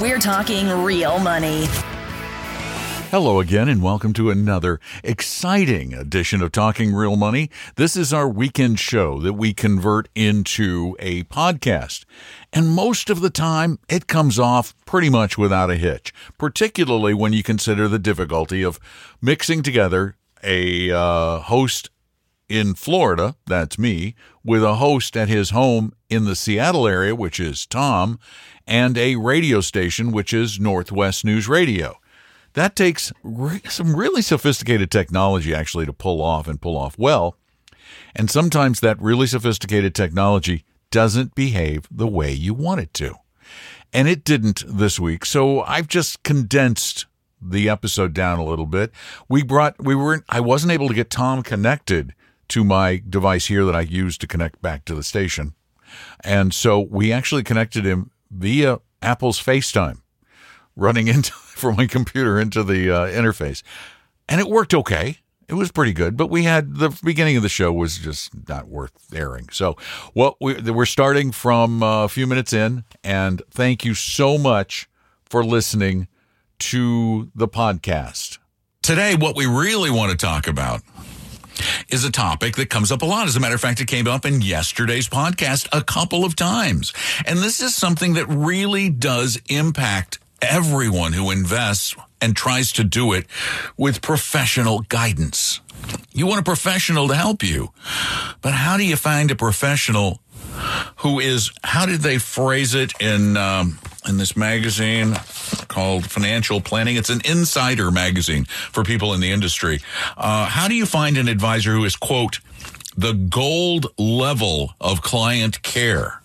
We're talking real money. Hello again, and welcome to another exciting edition of Talking Real Money. This is our weekend show that we convert into a podcast. And most of the time, it comes off pretty much without a hitch, particularly when you consider the difficulty of mixing together a uh, host in Florida, that's me, with a host at his home in the Seattle area, which is Tom, and a radio station, which is Northwest News Radio. That takes re- some really sophisticated technology actually to pull off and pull off well. And sometimes that really sophisticated technology doesn't behave the way you want it to. And it didn't this week. So I've just condensed the episode down a little bit. We brought, we weren't I wasn't able to get Tom connected to my device here that I use to connect back to the station. And so we actually connected him via Apple's FaceTime, running into from my computer into the uh, interface, and it worked okay. It was pretty good, but we had the beginning of the show was just not worth airing. So, what we, we're starting from uh, a few minutes in, and thank you so much for listening to the podcast. Today, what we really want to talk about is a topic that comes up a lot. As a matter of fact, it came up in yesterday's podcast a couple of times. And this is something that really does impact everyone who invests and tries to do it with professional guidance. You want a professional to help you, but how do you find a professional who is, how did they phrase it in, um, in this magazine called Financial Planning. It's an insider magazine for people in the industry. Uh, how do you find an advisor who is, quote, the gold level of client care,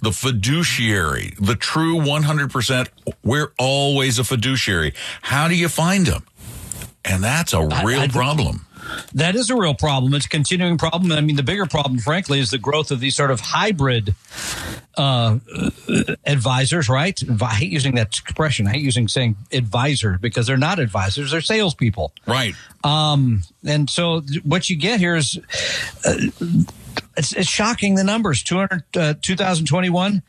the fiduciary, the true 100%, we're always a fiduciary. How do you find them? And that's a real I, I, problem. That is a real problem. It's a continuing problem. I mean, the bigger problem, frankly, is the growth of these sort of hybrid uh, advisors, right? I hate using that expression. I hate using saying advisor because they're not advisors; they're salespeople, right? Um, and so what you get here is. Uh, it's, it's, shocking the numbers 200 uh, 2021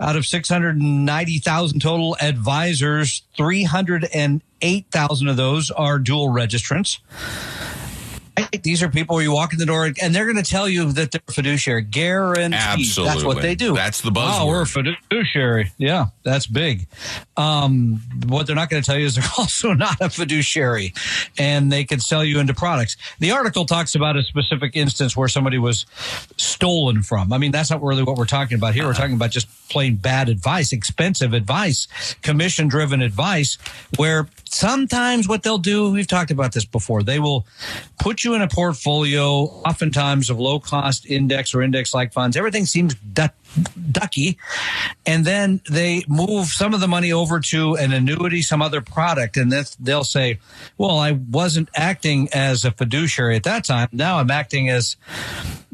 out of 690,000 total advisors 308,000 of those are dual registrants these are people where you walk in the door and they're going to tell you that they're fiduciary. Guaranteed. Absolutely. That's what they do. That's the buzzword. Oh, we're fiduciary. Yeah, that's big. Um, what they're not going to tell you is they're also not a fiduciary and they can sell you into products. The article talks about a specific instance where somebody was stolen from. I mean, that's not really what we're talking about here. We're talking about just plain bad advice, expensive advice, commission driven advice where sometimes what they'll do, we've talked about this before, they will put you in a portfolio, oftentimes of low cost index or index like funds. Everything seems duck, ducky. And then they move some of the money over to an annuity, some other product. And they'll say, well, I wasn't acting as a fiduciary at that time. Now I'm acting as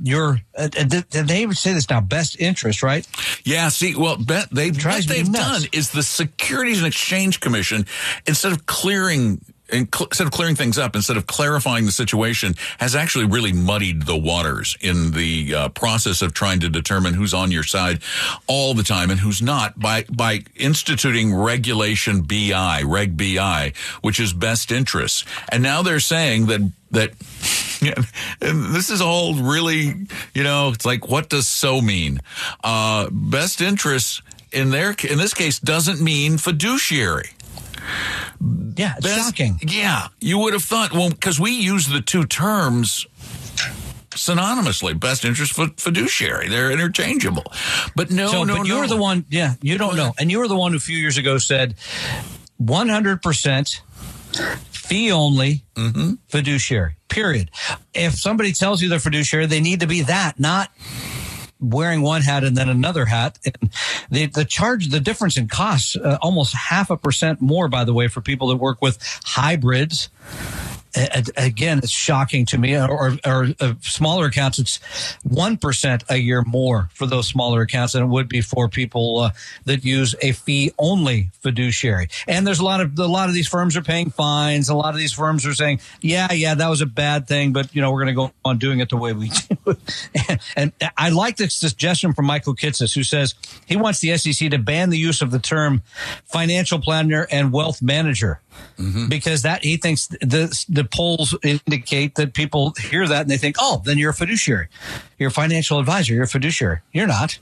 your, uh, uh they even say this now, best interest, right? Yeah. See, well, bet they, what they've done is the Securities and Exchange Commission, instead of clearing instead of clearing things up, instead of clarifying the situation, has actually really muddied the waters in the uh, process of trying to determine who's on your side all the time and who's not by by instituting regulation BI, Reg BI, which is best interests. And now they're saying that that this is all really, you know, it's like what does so mean? Uh, best interests in their in this case doesn't mean fiduciary. Yeah, it's shocking. Yeah, you would have thought, well, because we use the two terms synonymously best interest fiduciary they're interchangeable but no so, no but you're no. the one yeah you don't know and you were the one who a few years ago said 100% fee only mm-hmm. fiduciary period if somebody tells you they're fiduciary they need to be that not wearing one hat and then another hat. And the, the charge, the difference in costs, uh, almost half a percent more, by the way, for people that work with hybrids again, it's shocking to me. Or, or, or uh, smaller accounts, it's one percent a year more for those smaller accounts than it would be for people uh, that use a fee only fiduciary. And there's a lot of a lot of these firms are paying fines. A lot of these firms are saying, "Yeah, yeah, that was a bad thing, but you know we're going to go on doing it the way we do." and, and I like this suggestion from Michael Kitces, who says he wants the SEC to ban the use of the term financial planner and wealth manager mm-hmm. because that he thinks the the polls indicate that people hear that and they think, oh, then you're a fiduciary, you're a financial advisor, you're a fiduciary. You're not.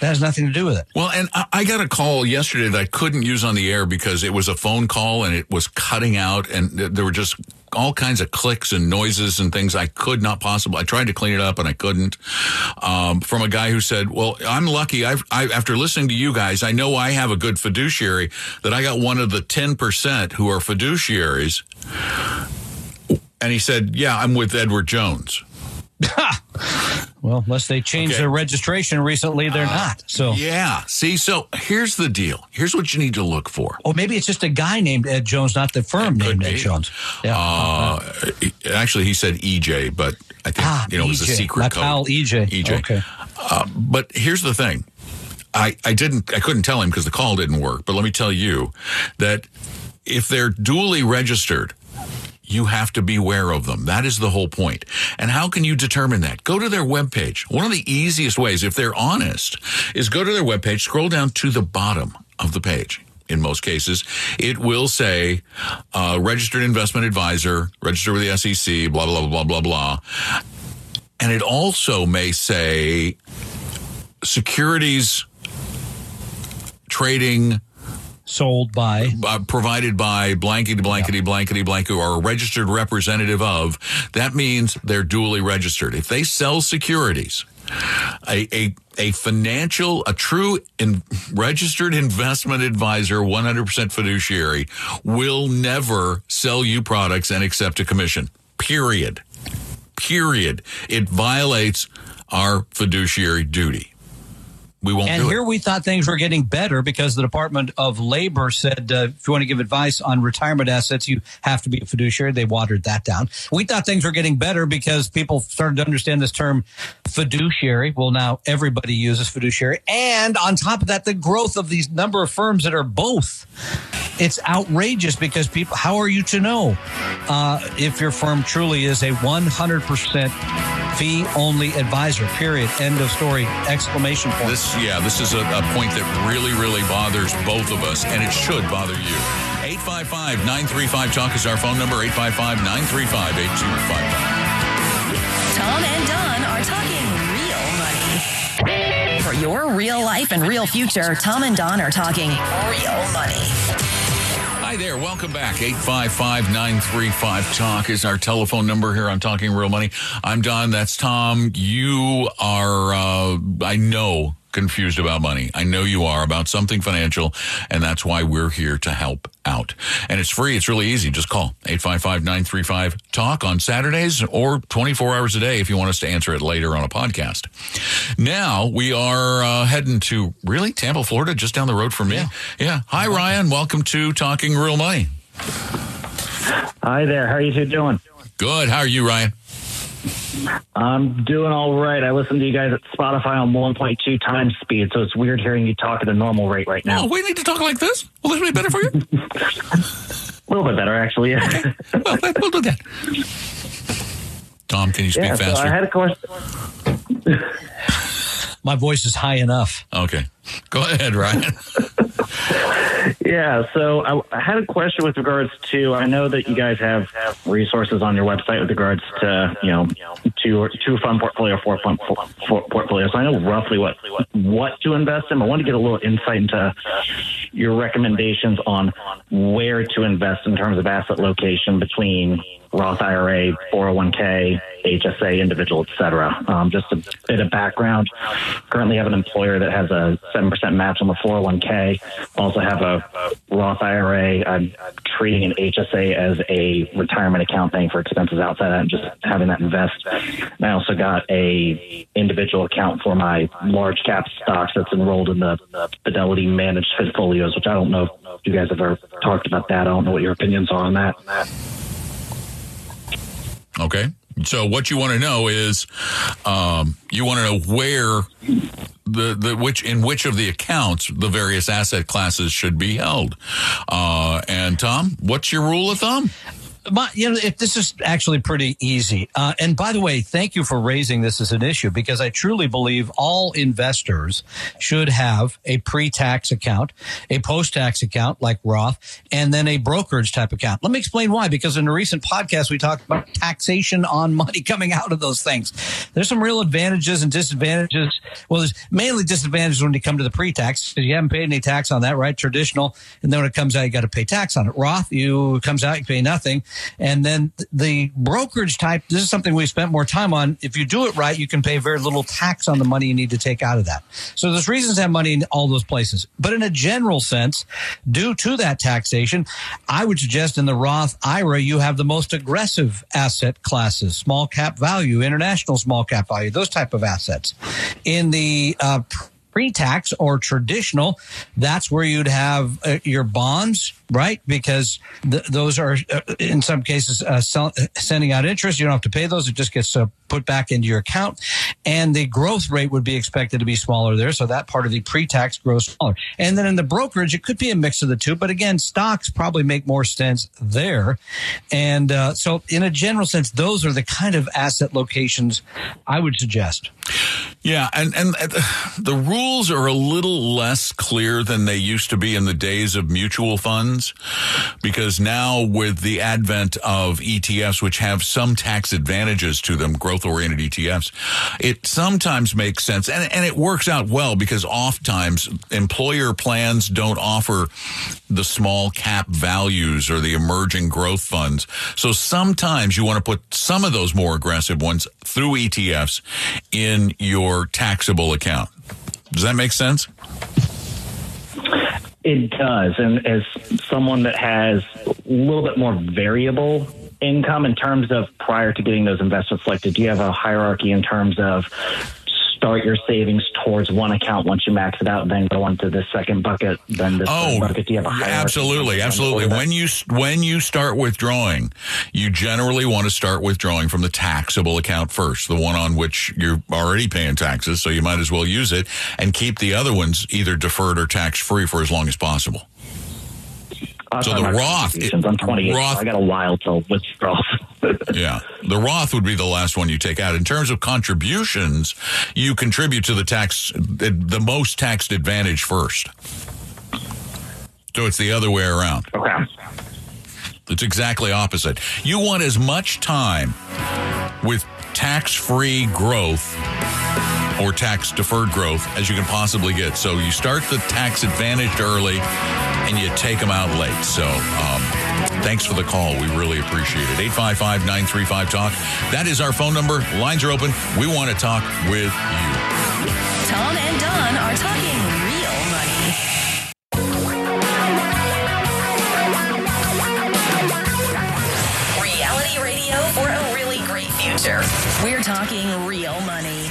That has nothing to do with it. Well, and I got a call yesterday that I couldn't use on the air because it was a phone call and it was cutting out and there were just all kinds of clicks and noises and things I could not possibly. I tried to clean it up and I couldn't. Um, from a guy who said, "Well, I'm lucky. I've, I, after listening to you guys, I know I have a good fiduciary. That I got one of the ten percent who are fiduciaries." And he said, "Yeah, I'm with Edward Jones." well, unless they changed okay. their registration recently, they're uh, not. So yeah. See, so here's the deal. Here's what you need to look for. Or maybe it's just a guy named Ed Jones, not the firm named Ed Jones. Yeah. Uh, actually, he said EJ, but I think ah, you know EJ. it was a secret not code. Kyle EJ. EJ. Okay. Uh, but here's the thing. I, I didn't I couldn't tell him because the call didn't work. But let me tell you that if they're duly registered you have to beware of them. That is the whole point. And how can you determine that? Go to their webpage. One of the easiest ways, if they're honest, is go to their webpage, scroll down to the bottom of the page. In most cases, it will say uh, registered investment advisor, registered with the SEC, blah, blah, blah, blah, blah. And it also may say securities trading sold by uh, provided by blankety blankety blankety blank or a registered representative of that means they're duly registered if they sell securities a, a, a financial, a true in, registered investment advisor, 100% fiduciary will never sell you products and accept a commission. Period. Period. It violates our fiduciary duty we won't. And here we thought things were getting better because the Department of Labor said uh, if you want to give advice on retirement assets, you have to be a fiduciary. They watered that down. We thought things were getting better because people started to understand this term fiduciary. Well, now everybody uses fiduciary, and on top of that, the growth of these number of firms that are both. It's outrageous because people. How are you to know uh, if your firm truly is a 100 percent fee only advisor? Period. End of story. Exclamation point. This yeah, this is a, a point that really, really bothers both of us, and it should bother you. 855 935 Talk is our phone number 855 935 8255. Tom and Don are talking real money. For your real life and real future, Tom and Don are talking real money. Hi there. Welcome back. 855 935 Talk is our telephone number here on Talking Real Money. I'm Don. That's Tom. You are, uh, I know, confused about money. I know you are about something financial, and that's why we're here to help out. And it's free. It's really easy. Just call 855-935-TALK on Saturdays or 24 hours a day if you want us to answer it later on a podcast. Now we are uh, heading to really Tampa, Florida, just down the road from me. Yeah. yeah. Hi, Ryan. Welcome to Talking Real Money. Hi there. How are you two doing? Good. How are you, Ryan? I'm doing all right. I listen to you guys at Spotify on 1.2 times speed, so it's weird hearing you talk at a normal rate right now. Oh, we need to talk like this? Will this be better for you? a little bit better, actually. Yeah. Okay. Well, we'll do that. Tom, can you speak yeah, faster? So I had a question. My voice is high enough. Okay. Go ahead, Ryan. yeah, so I, I, had a question with regards to. I know that you guys have resources on your website with regards to you know two two fund portfolio, four fund portfolio. So I know roughly what what to invest in. I want to get a little insight into your recommendations on where to invest in terms of asset location between Roth IRA, 401k, HSA, individual, etc. Um, just a bit of background. Currently have an employer that has a 7% match on the 401k. Also have a Roth IRA. I'm treating an HSA as a retirement account paying for expenses outside that and just having that invest. And I also got a individual account for my large cap stocks that's enrolled in the Fidelity managed portfolios, which I don't know if you guys have ever talked about that. I don't know what your opinions are on that. Okay. So what you want to know is, um, you want to know where the, the which in which of the accounts the various asset classes should be held. Uh, and Tom, what's your rule of thumb? My, you know, if this is actually pretty easy. Uh, and by the way, thank you for raising this as an issue because I truly believe all investors should have a pre-tax account, a post-tax account like Roth, and then a brokerage type account. Let me explain why. Because in a recent podcast, we talked about taxation on money coming out of those things. There's some real advantages and disadvantages. Well, there's mainly disadvantages when you come to the pre-tax because you haven't paid any tax on that, right? Traditional, and then when it comes out, you got to pay tax on it. Roth, you comes out, you pay nothing. And then the brokerage type, this is something we spent more time on. If you do it right, you can pay very little tax on the money you need to take out of that. So there's reasons to have money in all those places. But in a general sense, due to that taxation, I would suggest in the Roth IRA, you have the most aggressive asset classes, small cap value, international small cap value, those type of assets. In the, uh, pre-tax or traditional, that's where you'd have uh, your bonds, right? Because th- those are uh, in some cases uh, sell- sending out interest. You don't have to pay those; it just gets uh, put back into your account, and the growth rate would be expected to be smaller there. So that part of the pre-tax grows smaller. And then in the brokerage, it could be a mix of the two, but again, stocks probably make more sense there. And uh, so, in a general sense, those are the kind of asset locations I would suggest. Yeah, and and the rules are a little less clear than they used to be in the days of mutual funds because now with the advent of ETFs which have some tax advantages to them, growth oriented ETFs, it sometimes makes sense and and it works out well because oftentimes employer plans don't offer the small cap values or the emerging growth funds. So sometimes you want to put some of those more aggressive ones through ETFs in your taxable account. Does that make sense? It does. And as someone that has a little bit more variable income in terms of prior to getting those investments selected, do you have a hierarchy in terms of start your savings towards one account once you max it out, then go on to the second bucket, then the oh, bucket. Do you have a hierarchy? Absolutely, absolutely. When you when you start withdrawing, you generally want to start withdrawing from the taxable account first, the one on which you're already paying taxes, so you might as well use it and keep the other ones either deferred or tax free for as long as possible. Uh, so the Roth, I'm 28. Roth, so I got a while till withdraw. yeah, the Roth would be the last one you take out. In terms of contributions, you contribute to the tax, the most taxed advantage first. So it's the other way around. Okay. It's exactly opposite. You want as much time with tax-free growth or tax deferred growth as you can possibly get. So you start the tax advantaged early and you take them out late. So um, thanks for the call. We really appreciate it. 855 935 Talk. That is our phone number. Lines are open. We want to talk with you. Tom and Don are talking real money. Reality radio for a really great future. We're talking real money.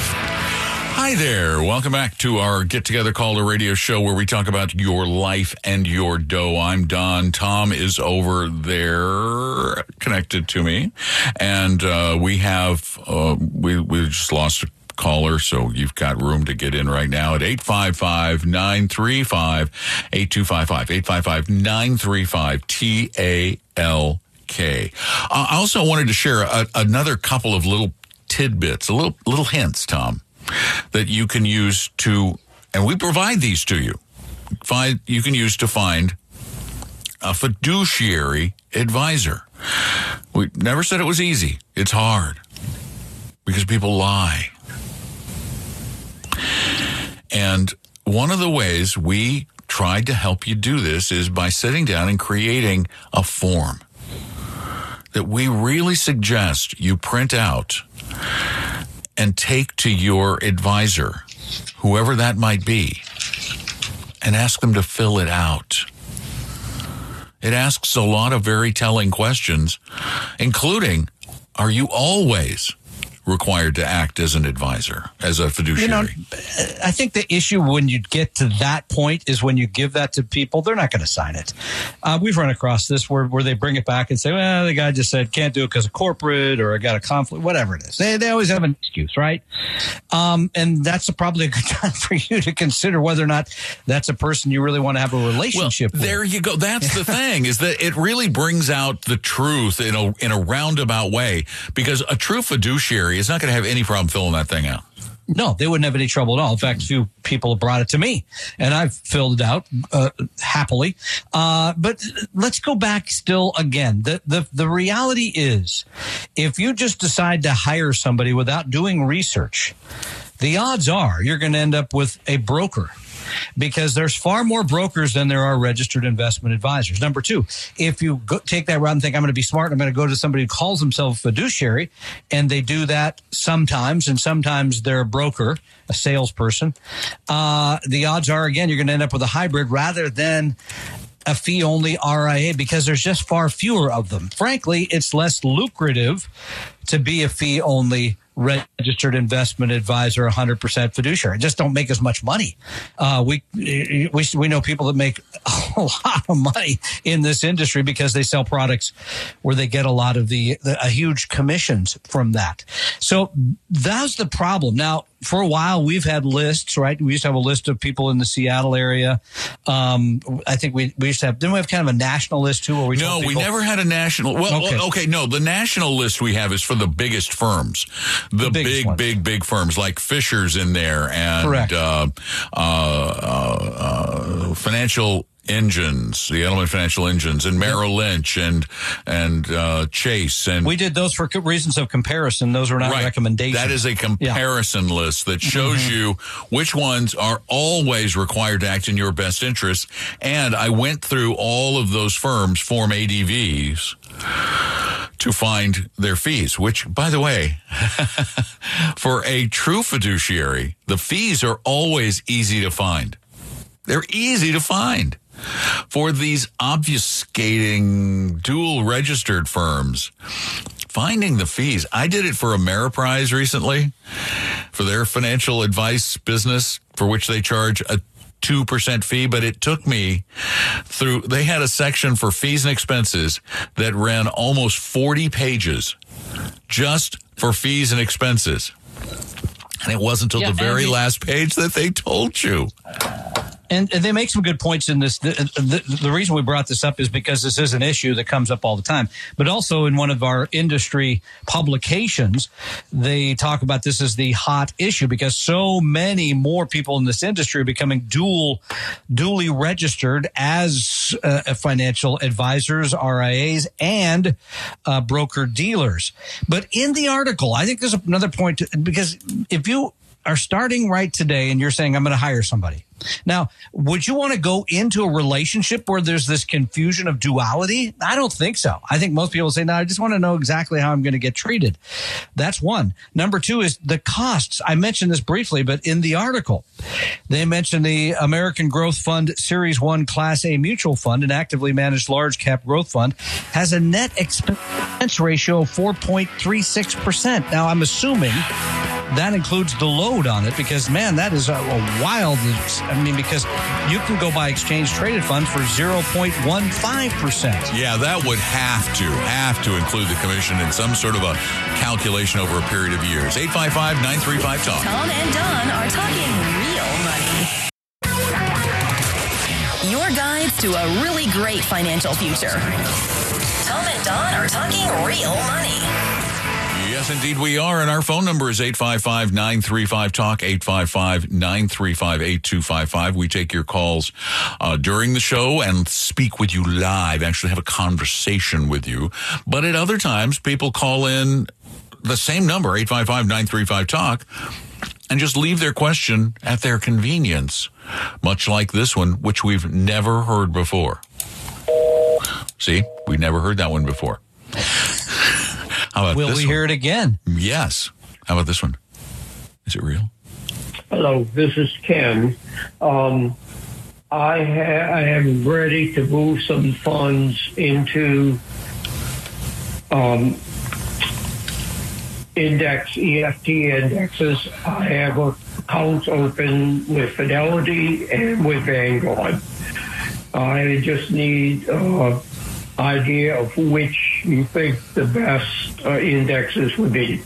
Hi there. Welcome back to our Get Together Call to Radio show where we talk about your life and your dough. I'm Don. Tom is over there connected to me. And uh, we have, uh, we, we just lost a caller, so you've got room to get in right now at 855 935 8255. 855 935 TALK. I also wanted to share a, another couple of little tidbits, a little little hints, Tom that you can use to, and we provide these to you. Find you can use to find a fiduciary advisor. We never said it was easy. It's hard because people lie. And one of the ways we tried to help you do this is by sitting down and creating a form that we really suggest you print out and take to your advisor, whoever that might be, and ask them to fill it out. It asks a lot of very telling questions, including Are you always required to act as an advisor, as a fiduciary? You know, I think the issue when you get to that point is when you give that to people, they're not going to sign it. Uh, we've run across this where, where they bring it back and say, well, the guy just said can't do it because of corporate or I got a conflict, whatever it is. They, they always have an excuse, right? Um, and that's a, probably a good time for you to consider whether or not that's a person you really want to have a relationship well, with. There you go. That's the thing is that it really brings out the truth in a in a roundabout way because a true fiduciary is not going to have any problem filling that thing out. No, they wouldn't have any trouble at all. In fact, a few people have brought it to me, and I've filled it out uh, happily. Uh, but let's go back still again. The, the the reality is, if you just decide to hire somebody without doing research, the odds are you're going to end up with a broker because there's far more brokers than there are registered investment advisors. Number two, if you go, take that route and think I'm going to be smart, I'm going to go to somebody who calls themselves fiduciary, and they do that sometimes, and sometimes they're a broker, a salesperson. Uh, the odds are again you're going to end up with a hybrid rather than a fee only RIA because there's just far fewer of them. Frankly, it's less lucrative to be a fee only registered investment advisor, 100% fiduciary. Just don't make as much money. Uh, we, we, we know people that make a lot of money in this industry because they sell products where they get a lot of the, the a huge commissions from that. So that's the problem. Now, for a while we've had lists, right? We used to have a list of people in the Seattle area. Um, I think we, we used to have, didn't we have kind of a national list too? Where we no, we never had a national. Well, okay. okay. no, the national list we have is for the biggest firms, the, the big, ones. big, big firms like Fisher's in there and uh, uh, uh, financial engines, the Edelman Financial engines, and Merrill Lynch and and uh, Chase. And we did those for reasons of comparison. Those were not right. recommendations. That is a comparison yeah. list that shows mm-hmm. you which ones are always required to act in your best interest. And I went through all of those firms form ADVs to find their fees, which, by the way, for a true fiduciary, the fees are always easy to find. They're easy to find for these obfuscating dual registered firms. Finding the fees. I did it for Ameriprise recently for their financial advice business for which they charge a 2% fee, but it took me through, they had a section for fees and expenses that ran almost 40 pages just for fees and expenses. And it wasn't until yeah, the very last page that they told you and, and, they make some good points in this. The, the, the, reason we brought this up is because this is an issue that comes up all the time. But also in one of our industry publications, they talk about this as the hot issue because so many more people in this industry are becoming dual, duly registered as uh, financial advisors, RIAs, and uh, broker dealers. But in the article, I think there's another point to, because if you are starting right today and you're saying, I'm going to hire somebody. Now, would you want to go into a relationship where there's this confusion of duality? I don't think so. I think most people say, no, I just want to know exactly how I'm going to get treated. That's one. Number two is the costs. I mentioned this briefly, but in the article, they mentioned the American Growth Fund Series 1 Class A Mutual Fund, an actively managed large cap growth fund, has a net expense ratio of 4.36%. Now, I'm assuming that includes the load on it because man, that is a, a, wild. I mean, because you can go buy exchange traded funds for zero point one five percent. Yeah, that would have to have to include the commission in some sort of a calculation over a period of years. 855-935 talk. Tom and Don are talking real money. Your guides to a really great financial future. Tom and Don are talking real money. Yes, indeed, we are. And our phone number is 855 935 Talk, 855 935 8255. We take your calls uh, during the show and speak with you live, actually have a conversation with you. But at other times, people call in the same number, 855 935 Talk, and just leave their question at their convenience, much like this one, which we've never heard before. See, we never heard that one before. How about Will this we one? hear it again? Yes. How about this one? Is it real? Hello, this is Ken. Um, I, ha- I am ready to move some funds into um, index EFT indexes. I have accounts open with Fidelity and with Vanguard. I just need uh, idea of which you think the best uh, indexes would be.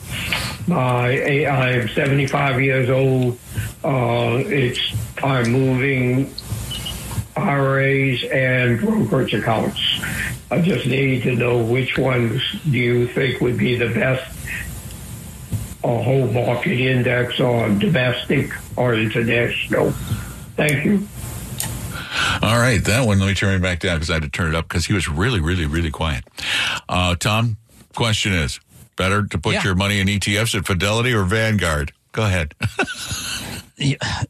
My, I'm 75 years old. Uh, it's I'm moving IRAs and brokerage accounts. I just need to know which ones do you think would be the best a whole market index or domestic or international. Thank you. All right, that one. Let me turn it back down because I had to turn it up because he was really, really, really quiet. Uh, Tom, question is: better to put Yeah. your money in ETFs at Fidelity or Vanguard? Go ahead.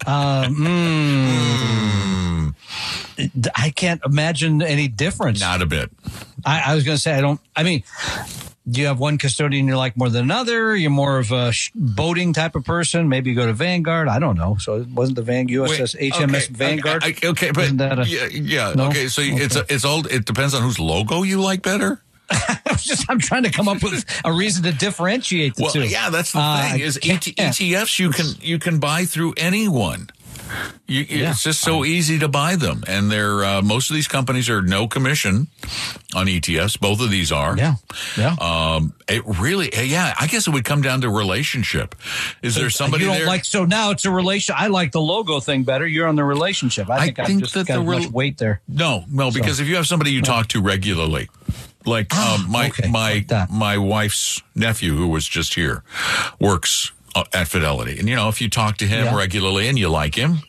Uh, mm, I can't imagine any difference. Not a bit. I, I was going to say I don't. I mean, do you have one custodian you like more than another? You're more of a boating type of person. Maybe you go to Vanguard. I don't know. So it wasn't the Van USS Wait, HMS okay, Vanguard? Okay, okay, but a- yeah, yeah. No? Okay, so it's Okay. it's all. It depends on whose logo you like better. I was just I'm trying to come up with a reason to differentiate the Well, two. yeah, that's the Uh, thing. Is ETFs you can you can buy through anyone. You, Yeah. It's just so easy to buy them, and they're uh, most of these companies are no commission on ETFs. Both of these are. Yeah, yeah. Um, it really, yeah. I guess it would come down to relationship. Is there somebody you don't there? like so now it's a relation. I like the logo thing better. You're on the relationship. I I think I, think just that got the much weight there. No, no, because if you have somebody you talk to regularly, like um, my Ah, okay, my like my wife's nephew who was just here, works at Fidelity, and you know if you talk to him Yeah. regularly and you like him,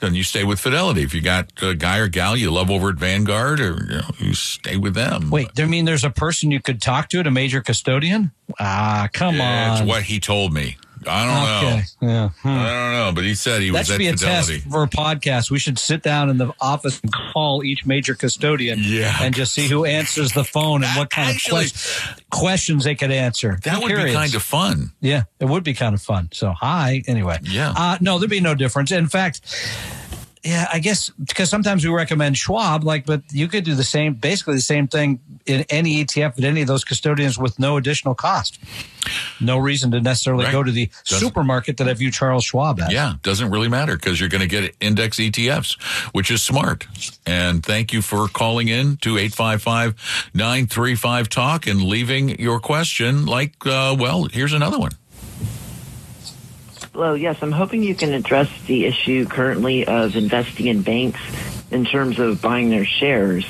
then you stay with Fidelity. If you got a guy or gal you love over at Vanguard, or you, know, you stay with them. Wait, you mean there's a person you could talk to at a major custodian? Ah, come It's on. That's what he told me. I don't know. Yeah. Hmm. I don't know, but he said he That was should at be a Fidelity. test for a podcast. We should sit down in the office and call each major custodian Yeah. and just see who answers the phone and what kind Actually- of quest- questions they could answer. That I'm would be kind of fun. Yeah, it would be kind of fun. So, hi. Anyway. Yeah. Uh, no, there'd be no difference. In fact, yeah, I guess because sometimes we recommend Schwab, like, but you could do the same, basically the same thing in any ETF at any of those custodians with no additional cost. No reason to necessarily Right. go to the Doesn't- supermarket that I view Charles Schwab at. Yeah, doesn't really matter because you're going to get index ETFs, which is smart. And thank you for calling in to 855-935 talk and leaving your question like uh, well, here's another one. Hello, yes, I'm hoping you can address the issue currently of investing in banks in terms of buying their shares.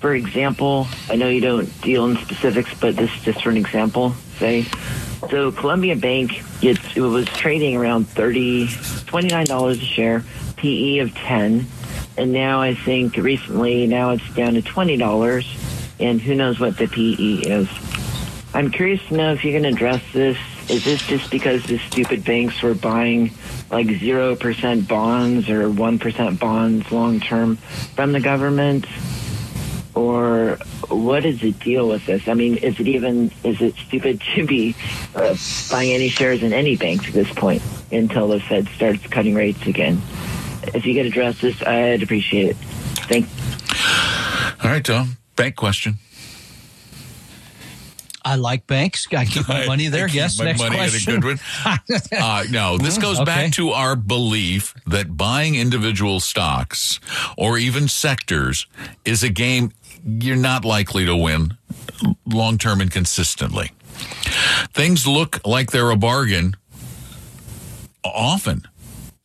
For example, I know you don't deal in specifics, but this is just for an example, say. So Columbia Bank, it was trading around 30 $29 a share, PE of 10, and now I think recently now it's down to $20, and who knows what the PE is. I'm curious to know if you can address this. Is this just because the stupid banks were buying like 0% bonds or 1% bonds long term from the government? Or what is the deal with this? I mean, is it even, is it stupid to be uh, buying any shares in any banks at this point until the Fed starts cutting rates again? If you could address this, I'd appreciate it. Thank All right, Tom. Bank question. I like banks. I keep my money there. Yes. Next money at a question. Uh, no, this goes okay. back to our belief that buying individual stocks or even sectors is a game you're not likely to win long term and consistently. Things look like they're a bargain often.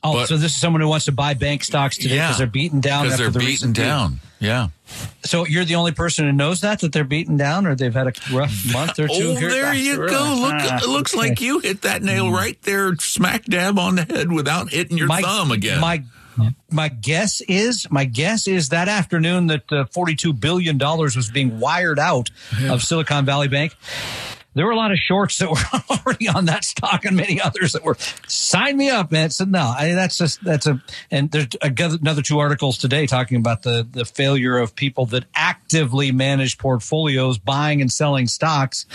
Oh, But- so this is someone who wants to buy bank stocks today because Yeah. they're beaten down Because they're the beaten down. Yeah. So you're the only person who knows that that they're beaten down, or they've had a rough month or two. Oh, here? there you go. Look, Ah, it looks okay. like you hit that nail right there, smack dab on the head without hitting your my, thumb again. My my guess is my guess is that afternoon that uh, 42 billion dollars was being wired out of Silicon Valley Bank. There were a lot of shorts that were already on that stock and many others that were sign me up, man. So no, I, that's just that's a and there's another two articles today talking about the the failure of people that actively manage portfolios, buying and selling stocks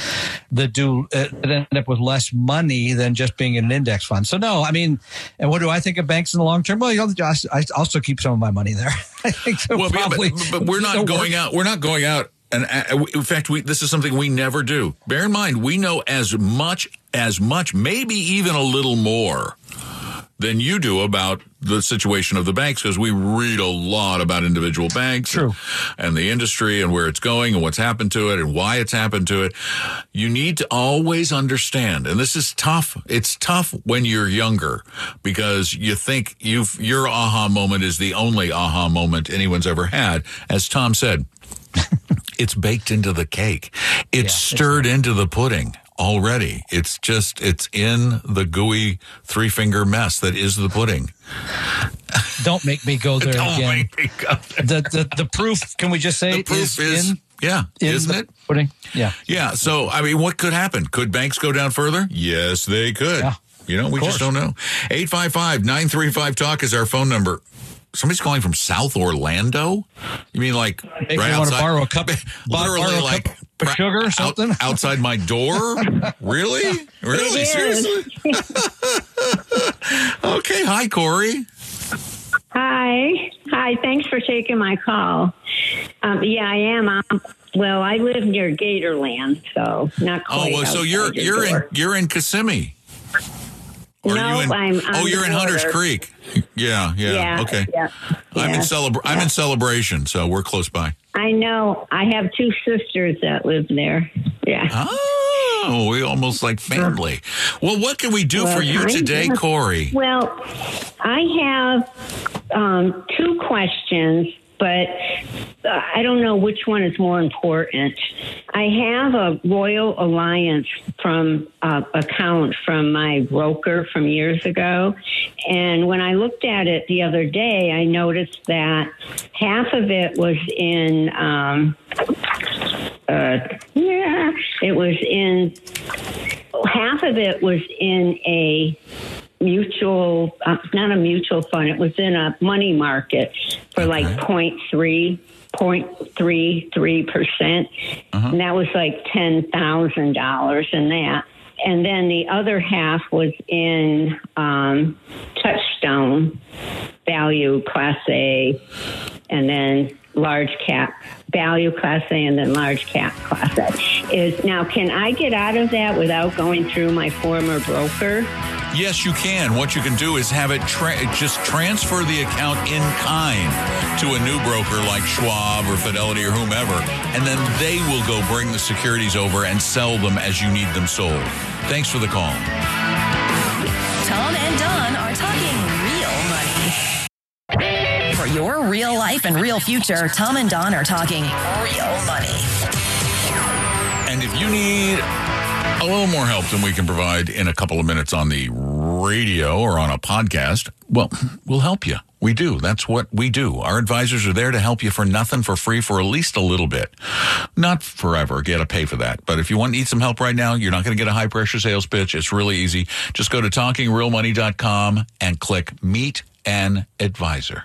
that do uh, that end up with less money than just being in an index fund. So no, I mean, and what do I think of banks in the long term? Well, you know, I also keep some of my money there. I think well, probably, yeah, but, but, we're not going work. out. We're not going out and uh, in fact, we, this is something we never do. Bear in mind, we know as much, as much, maybe even a little more than you do about the situation of the banks because we read a lot about individual banks. And, and the industry and where it's going and what's happened to it and why it's happened to it. You need to always understand, and this is tough. It's tough when you're younger because you think you've your aha moment is the only aha moment anyone's ever had. As Tom said, it's baked into the cake. It's yeah, stirred it's into the pudding already. It's just it's in the gooey three finger mess that is the pudding. Don't make me go there Don't again. Make me go there. The, the the proof. Can we just say the proof is, is in, yeah, in isn't it? Pudding. Yeah, yeah. So I mean, what could happen? Could banks go down further? Yes, they could. Yeah. You know, we just don't know. 855 935 Talk is our phone number somebody's calling from South Orlando. You mean like Maybe right want to borrow a cup, literally borrow like cup of sugar or something out, outside my door? really, really, seriously? okay, hi Corey. Hi, hi. Thanks for taking my call. Um, yeah, I am. Um, well, I live near Gatorland, so not oh, quite. Oh, well, so you're you're door. in you're in Kissimmee. Or no, in, I'm. Oh, you're in Hunters Creek. Yeah, yeah. yeah okay. Yeah, I'm yeah, in celebra- I'm in Celebration, so we're close by. I know. I have two sisters that live there. Yeah. Oh, we almost like family. Well, what can we do well, for you today, Corey? Well, I have um, two questions but uh, I don't know which one is more important. I have a Royal Alliance from uh, account from my broker from years ago, and when I looked at it the other day, I noticed that half of it was in. Um, uh, yeah, it was in half of it was in a mutual, uh, not a mutual fund. It was in a money market for okay. like 0.3, 0.33 percent, uh-huh. and that was like ten thousand dollars in that. And then the other half was in um, Touchstone Value Class A, and then large cap value class A and then large cap class A. Is now can I get out of that without going through my former broker? Yes, you can. What you can do is have it tra- just transfer the account in kind to a new broker like Schwab or Fidelity or whomever, and then they will go bring the securities over and sell them as you need them sold. Thanks for the call. Tom and Don are talking real money. For your real life and real future, Tom and Don are talking real money. And if you need a little more help than we can provide in a couple of minutes on the radio or on a podcast, well, we'll help you. We do. That's what we do. Our advisors are there to help you for nothing, for free, for at least a little bit. Not forever. Get to pay for that. But if you want to need some help right now, you're not going to get a high pressure sales pitch. It's really easy. Just go to talkingrealmoney.com and click meet an advisor.